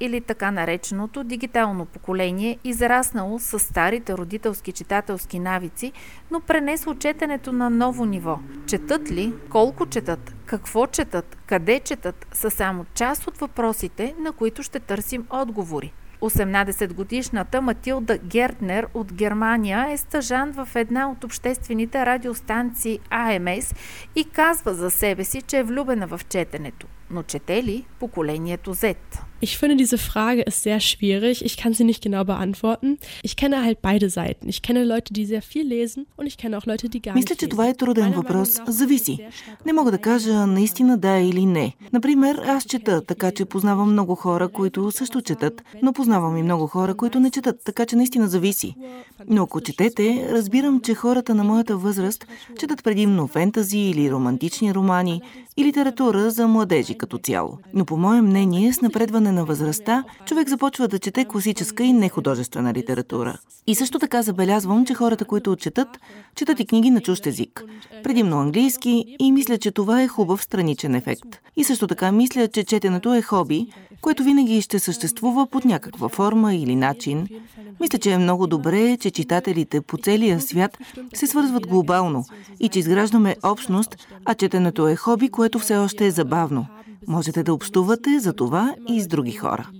или така нареченото дигитално поколение, израснало с старите родителски читателски навици, но пренесло четенето на ново ниво. Четат ли? Колко четат? Какво четат? Къде четат? Са само част от въпросите, на които ще търсим отговори. 18-годишната Матилда Гертнер от Германия е стъжан в една от обществените радиостанции АМС и казва за себе си, че е влюбена в четенето. Но чете ли поколението Z? Ich finde, diese Frage ist sehr schwierig. Ich kann sie nicht genau beantworten. Ich kenne halt beide Seiten. Ich kenne Leute, die sehr viel lesen und ich kenne auch Leute, die gar Мисля, че това е труден въпрос. Зависи. Не мога да кажа наистина да или не. Например, аз чета, така че познавам много хора, които също четат, но познавам и много хора, които не четат, така че наистина зависи. Но ако четете, разбирам, че хората на моята възраст четат предимно фентази или романтични романи и литература за младежи като цяло. Но по мое мнение, с напредване на възрастта, човек започва да чете класическа и нехудожествена литература. И също така забелязвам, че хората, които четат, четат и книги на чужд език. Предимно английски и мисля, че това е хубав страничен ефект. И също така мисля, че четенето е хоби, което винаги ще съществува под някаква форма или начин. Мисля, че е много добре, че читателите по целия свят се свързват глобално и че изграждаме общност, а четенето е хоби, което все още е забавно. Можете да общувате за това и с други хора.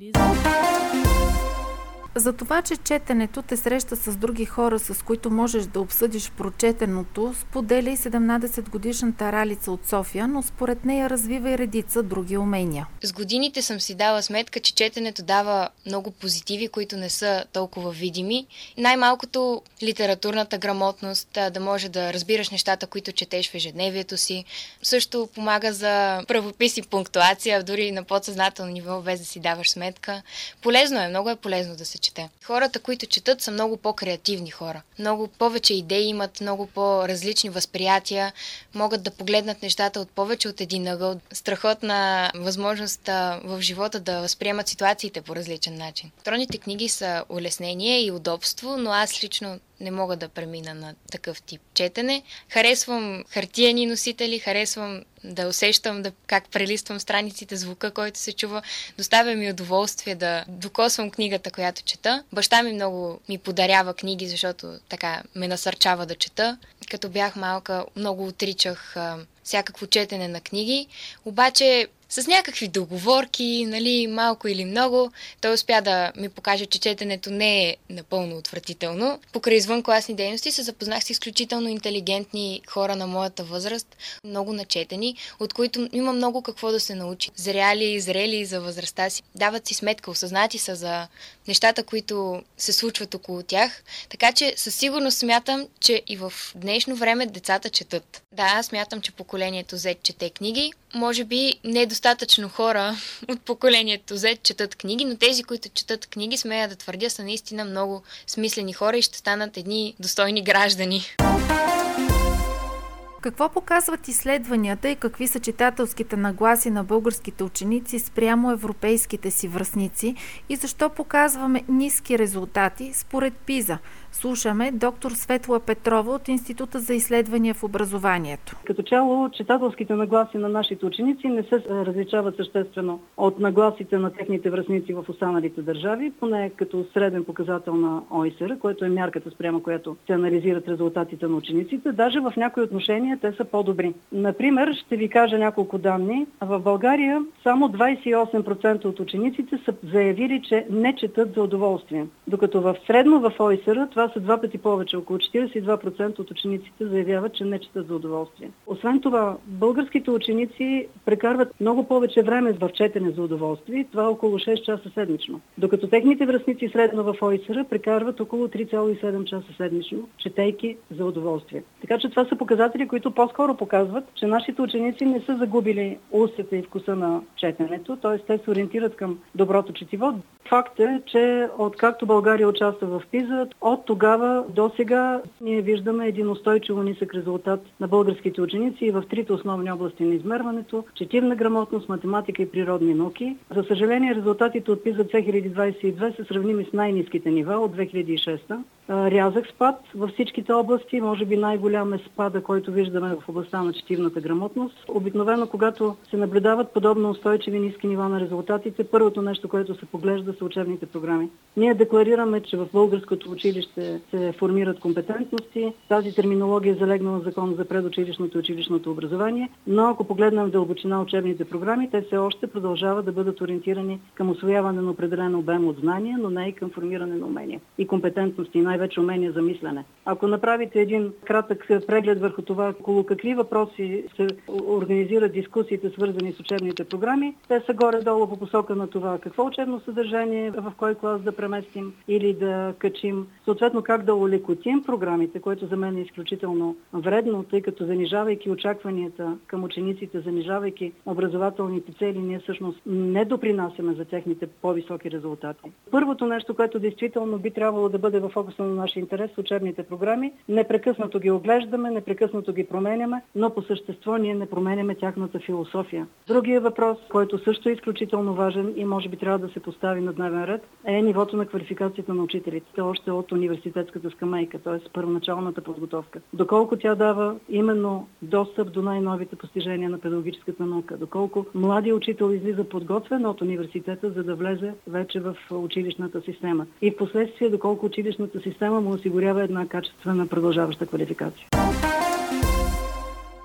За това, че четенето те среща с други хора, с които можеш да обсъдиш прочетеното, споделя и 17-годишната Ралица от София, но според нея развива и редица други умения. С годините съм си дала сметка, че четенето дава много позитиви, които не са толкова видими. Най-малкото литературната грамотност, да може да разбираш нещата, които четеш в ежедневието си. Също помага за правопис и пунктуация, дори на подсъзнателно ниво, без да си даваш сметка. Полезно е, много е полезно да се чете. Хората, които четат, са много по-креативни хора. Много повече идеи имат, много по-различни възприятия, могат да погледнат нещата от повече от един ъгъл. Страхотна възможност в живота да възприемат ситуациите по различен начин. Електронните книги са улеснение и удобство, но аз лично не мога да премина на такъв тип четене. Харесвам хартияни носители, харесвам да усещам да, как прелиствам страниците, звука, който се чува. Доставя ми удоволствие да докосвам книгата, която чета. Баща ми много ми подарява книги, защото така ме насърчава да чета. Като бях малка, много отричах а, всякакво четене на книги, обаче с някакви договорки, нали, малко или много, той успя да ми покаже, че четенето не е напълно отвратително. Покрай извънкласни дейности се запознах с изключително интелигентни хора на моята възраст, много начетени, от които има много какво да се научи. Зряли зрели за възрастта си. Дават си сметка, осъзнати са за нещата, които се случват около тях. Така че със сигурност смятам, че и в днешно време децата четат. Да, смятам, че поколението Z чете книги. Може би недостатъчно хора от поколението Z четат книги, но тези, които четат книги, смея да твърдя, са наистина много смислени хора и ще станат едни достойни граждани. Какво показват изследванията и какви са читателските нагласи на българските ученици спрямо европейските си връзници и защо показваме ниски резултати според ПИЗа? Слушаме доктор Светла Петрова от Института за изследвания в образованието. Като цяло, читателските нагласи на нашите ученици не се различават съществено от нагласите на техните връзници в останалите държави, поне като среден показател на ОИСР, което е мярката спрямо която се анализират резултатите на учениците. Даже в някои отношения те са по-добри. Например, ще ви кажа няколко данни. В България само 28% от учениците са заявили, че не четат за удоволствие. Докато в средно в ОИСР това са два пъти повече. Около 42% от учениците заявяват, че не четат за удоволствие. Освен това, българските ученици прекарват много повече време в четене за удоволствие. Това е около 6 часа седмично. Докато техните връзници средно в ОИСР прекарват около 3,7 часа седмично, четейки за удоволствие. Така че това са показатели, които по-скоро показват, че нашите ученици не са загубили устата и вкуса на четенето, т.е. те се ориентират към доброто четиво. Факт е, че откакто България участва в ПИЗа, от тогава до сега ние виждаме един устойчиво нисък резултат на българските ученици и в трите основни области на измерването – четивна грамотност, математика и природни науки. За съжаление, резултатите от ПИЗа 2022 са сравними с най-низките нива от 2006 рязък спад във всичките области. Може би най-голям е спада, който виждаме в областта на четивната грамотност. Обикновено, когато се наблюдават подобно устойчиви ниски нива на резултатите, първото нещо, което се поглежда са учебните програми. Ние декларираме, че в българското училище се формират компетентности. Тази терминология е залегнала в закон за предучилищното и училищното образование, но ако погледнем в дълбочина учебните програми, те все още продължават да бъдат ориентирани към освояване на определен обем от знания, но не и към формиране на умения и компетентности, най-вече умения за мислене. Ако направите един кратък преглед върху това, около какви въпроси се организират дискусиите, свързани с учебните програми, те са горе-долу по посока на това какво учебно съдържание, в кой клас да преместим или да качим, съответно как да улекотим програмите, което за мен е изключително вредно, тъй като занижавайки очакванията към учениците, занижавайки образователните цели, ние всъщност не допринасяме за техните по-високи резултати. Първото нещо, което действително би трябвало да бъде в фокуса на нашия интерес учебните програми. Непрекъснато ги оглеждаме, непрекъснато ги променяме, но по същество ние не променяме тяхната философия. Другия въпрос, който също е изключително важен и може би трябва да се постави на дневен ред, е нивото на квалификацията на учителите, още от университетската скамейка, т.е. първоначалната подготовка. Доколко тя дава именно достъп до най-новите постижения на педагогическата наука, доколко младия учител излиза подготвен от университета, за да влезе вече в училищната система. И в последствие, доколко училищната система система му осигурява една качествена продължаваща квалификация.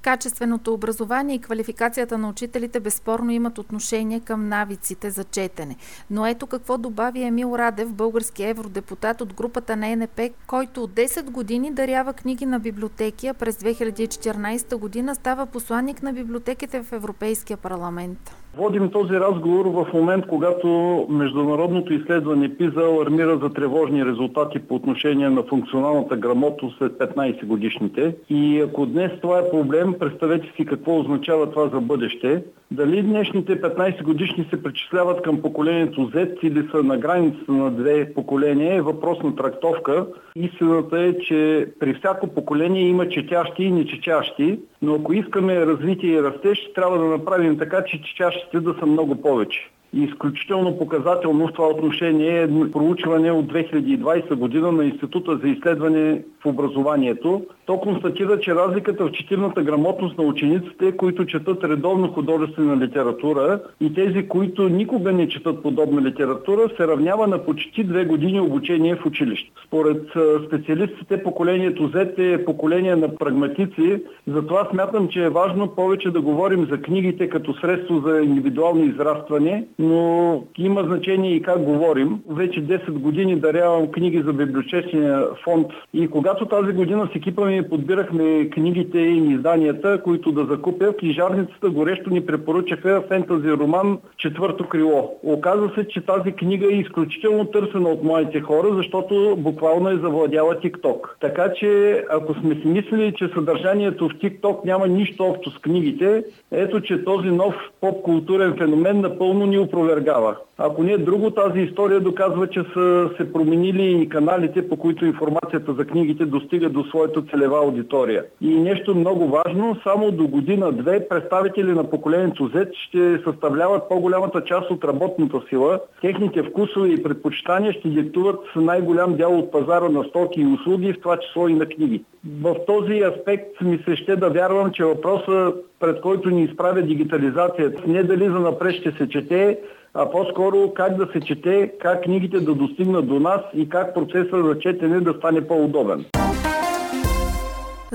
Качественото образование и квалификацията на учителите безспорно имат отношение към навиците за четене. Но ето какво добави Емил Радев, български евродепутат от групата на НП, който от 10 години дарява книги на библиотеки, а през 2014 година става посланник на библиотеките в Европейския парламент. Водим този разговор в момент, когато международното изследване ПИЗа алармира за тревожни резултати по отношение на функционалната грамотност след 15 годишните. И ако днес това е проблем, представете си какво означава това за бъдеще. Дали днешните 15 годишни се причисляват към поколението Z или са на границата на две поколения е въпрос на трактовка. Истината е, че при всяко поколение има четящи и нечетящи, но ако искаме развитие и растеж, трябва да направим така, че четящите да са много повече. И изключително показателно в това отношение е проучване от 2020 година на Института за изследване в образованието. То констатира, че разликата в четирната грамотност на учениците, които четат редовно художествена литература и тези, които никога не четат подобна литература, се равнява на почти две години обучение в училище. Според специалистите поколението Z е поколение на прагматици, затова смятам, че е важно повече да говорим за книгите като средство за индивидуално израстване, но има значение и как говорим. Вече 10 години дарявам книги за библиотечния фонд и когато тази година с екипа ми подбирахме книгите и изданията, които да закупя, книжарницата горещо ни препоръчаха фентази роман Четвърто крило. Оказва се, че тази книга е изключително търсена от моите хора, защото буквално е завладяла TikTok. Така че, ако сме си мислили, че съдържанието в TikTok няма нищо общо с книгите, ето, че този нов поп-културен феномен напълно ни опровергава. Ако не е друго, тази история доказва, че са се променили и каналите, по които информацията за книгите достига до своята целева аудитория. И нещо много важно, само до година-две представители на поколението Z ще съставляват по-голямата част от работната сила. Техните вкусове и предпочитания ще диктуват най-голям дял от пазара на стоки и услуги, в това число и на книги. В този аспект ми се ще да вярвам, че въпросът, пред който ни изправя дигитализацията, не дали за напред ще се чете, а по-скоро как да се чете, как книгите да достигнат до нас и как процесът за четене да стане по-удобен.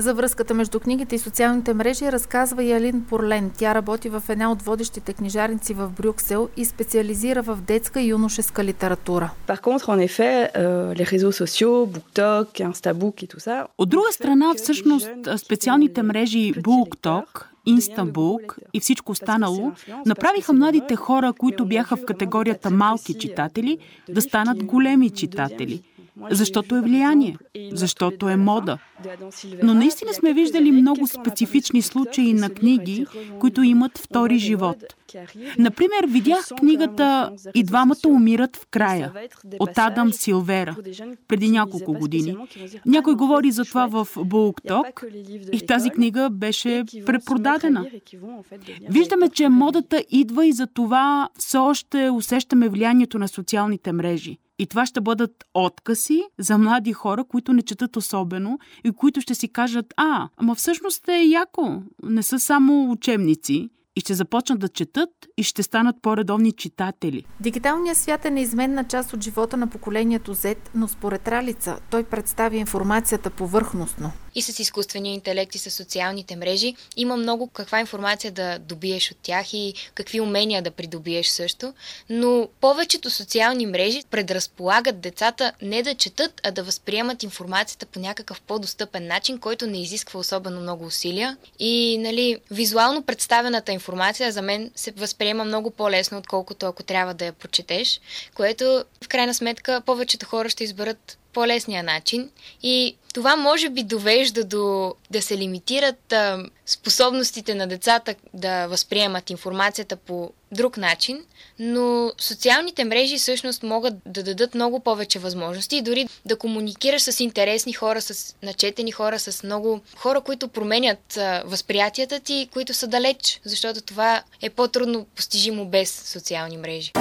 За връзката между книгите и социалните мрежи разказва и Алин Порлен. Тя работи в една от водещите книжарници в Брюксел и специализира в детска и юношеска литература. Euh, от друга страна, всъщност, специалните мрежи BookTok Инстанбулк и всичко останало направиха младите хора, които бяха в категорията малки читатели, да станат големи читатели. Защото е влияние, защото е мода. Но наистина сме виждали много специфични случаи на книги, които имат втори живот. Например, видях книгата И двамата умират в края от Адам Силвера преди няколко години. Някой говори за това в BookTok и тази книга беше препродадена. Виждаме, че модата идва и за това все още усещаме влиянието на социалните мрежи. И това ще бъдат откази за млади хора, които не четат особено и които ще си кажат, а, ама всъщност е яко, не са само учебници и ще започнат да четат и ще станат по-редовни читатели. Дигиталният свят е неизменна част от живота на поколението Z, но според Ралица той представя информацията повърхностно и с изкуствения интелект и с социалните мрежи. Има много каква информация да добиеш от тях и какви умения да придобиеш също, но повечето социални мрежи предразполагат децата не да четат, а да възприемат информацията по някакъв по-достъпен начин, който не изисква особено много усилия. И, нали, визуално представената информация за мен се възприема много по-лесно, отколкото ако трябва да я прочетеш, което в крайна сметка повечето хора ще изберат по-лесния начин и това може би довежда до да се лимитират а, способностите на децата да възприемат информацията по друг начин, но социалните мрежи всъщност могат да дадат много повече възможности и дори да комуникираш с интересни хора, с начетени хора, с много хора, които променят а, възприятията ти, които са далеч, защото това е по-трудно постижимо без социални мрежи.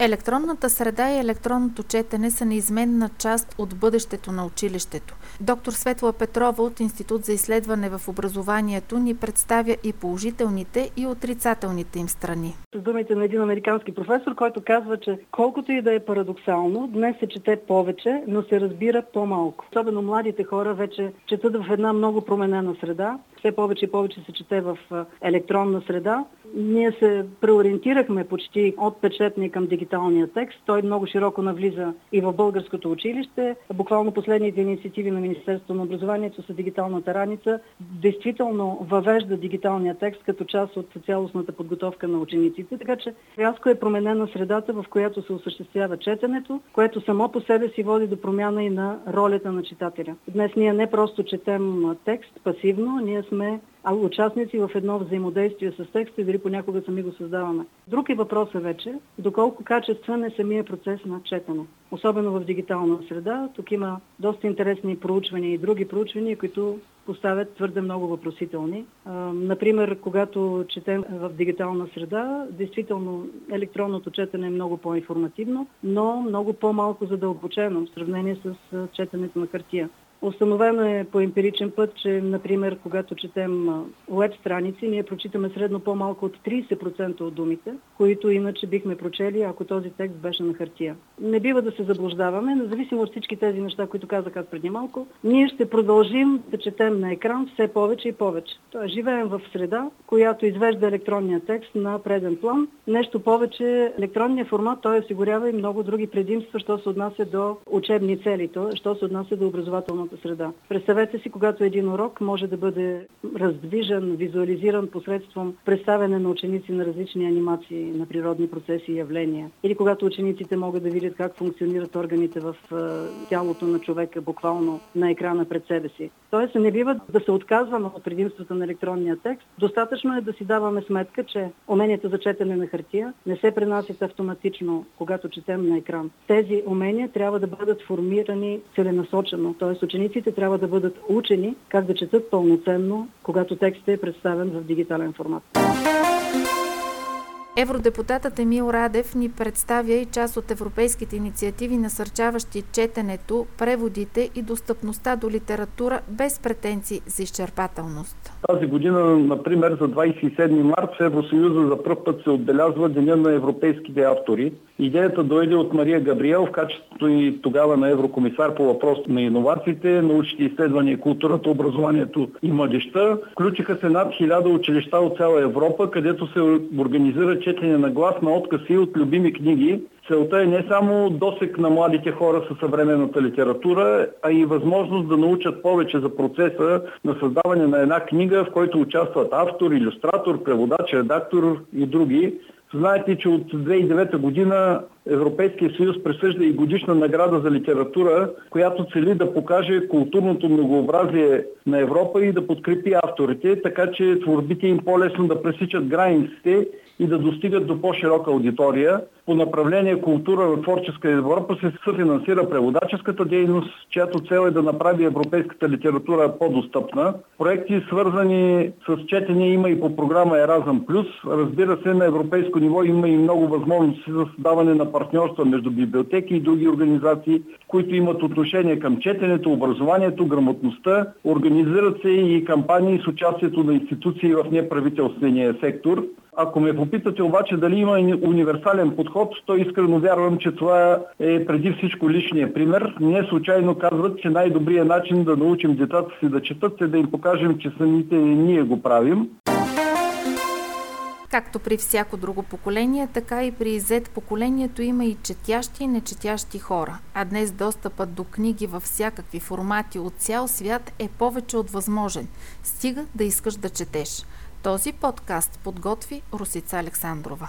Електронната среда и електронното четене са неизменна част от бъдещето на училището. Доктор Светла Петрова от Институт за изследване в образованието ни представя и положителните и отрицателните им страни. С думите на един американски професор, който казва, че колкото и да е парадоксално, днес се чете повече, но се разбира по-малко. Особено младите хора вече четат в една много променена среда. Все повече и повече се чете в електронна среда. Ние се преориентирахме почти от печетния към дигиталния текст. Той много широко навлиза и в българското училище. Буквално последните инициативи на Министерството на образованието с дигиталната раница действително въвежда дигиталния текст като част от цялостната подготовка на учениците. Така че рязко е променена средата, в която се осъществява четенето, което само по себе си води до промяна и на ролята на читателя. Днес ние не просто четем текст пасивно, ние сме участници в едно взаимодействие с текста и дори понякога сами го създаваме. Друг е въпросът вече, доколко качествен е самия процес на четене. Особено в дигитална среда. Тук има доста интересни проучвания и други проучвания, които поставят твърде много въпросителни. Например, когато четем в дигитална среда, действително електронното четене е много по-информативно, но много по-малко задълбочено в сравнение с четенето на хартия. Установено е по емпиричен път, че, например, когато четем веб страници, ние прочитаме средно по-малко от 30% от думите, които иначе бихме прочели, ако този текст беше на хартия. Не бива да се заблуждаваме, независимо от всички тези неща, които казах аз преди малко, ние ще продължим да четем на екран все повече и повече. Тоест, живеем в среда, която извежда електронния текст на преден план. Нещо повече, електронния формат той осигурява и много други предимства, що се отнася до учебни цели, що се отнася до образователно околната среда. Представете си, когато един урок може да бъде раздвижен, визуализиран посредством представяне на ученици на различни анимации на природни процеси и явления. Или когато учениците могат да видят как функционират органите в тялото на човека, буквално на екрана пред себе си. Тоест не бива да се отказваме от предимствата на електронния текст. Достатъчно е да си даваме сметка, че уменията за четене на хартия не се пренасят автоматично, когато четем на екран. Тези умения трябва да бъдат формирани целенасочено, т.е учениците трябва да бъдат учени как да четат пълноценно, когато текстът е представен в дигитален формат. Евродепутатът Емил Радев ни представя и част от европейските инициативи, насърчаващи четенето, преводите и достъпността до литература без претенции за изчерпателност. Тази година, например, за 27 март в Евросъюза за първ път се отбелязва Деня на европейските автори. Идеята дойде от Мария Габриел в качеството и тогава на еврокомисар по въпрос на иновациите, научните изследвания, културата, образованието и младеща. Включиха се над хиляда училища от цяла Европа, където се организира четене на глас на откази от любими книги. Целта е не само досек на младите хора със съвременната литература, а и възможност да научат повече за процеса на създаване на една книга, в който участват автор, иллюстратор, преводач, редактор и други. Знаете, че от 2009 година Европейския съюз присъжда и годишна награда за литература, която цели да покаже културното многообразие на Европа и да подкрепи авторите, така че творбите им по-лесно да пресичат границите и да достигат до по-широка аудитория. По направление култура в творческа Европа се съфинансира преводаческата дейност, чиято цел е да направи европейската литература по-достъпна. Проекти свързани с четене има и по програма Еразъм Плюс. Разбира се, на европейско ниво има и много възможности за създаване на партньорства между библиотеки и други организации, които имат отношение към четенето, образованието, грамотността. Организират се и кампании с участието на институции в неправителствения сектор. Ако ме попитате обаче дали има универсален подход, то искрено вярвам, че това е преди всичко личния пример. Не случайно казват, че най-добрият начин да научим децата си да четат е да им покажем, че самите ние го правим. Както при всяко друго поколение, така и при Z поколението има и четящи и нечетящи хора. А днес достъпът до книги във всякакви формати от цял свят е повече от възможен. Стига да искаш да четеш. Този подкаст подготви Русица Александрова.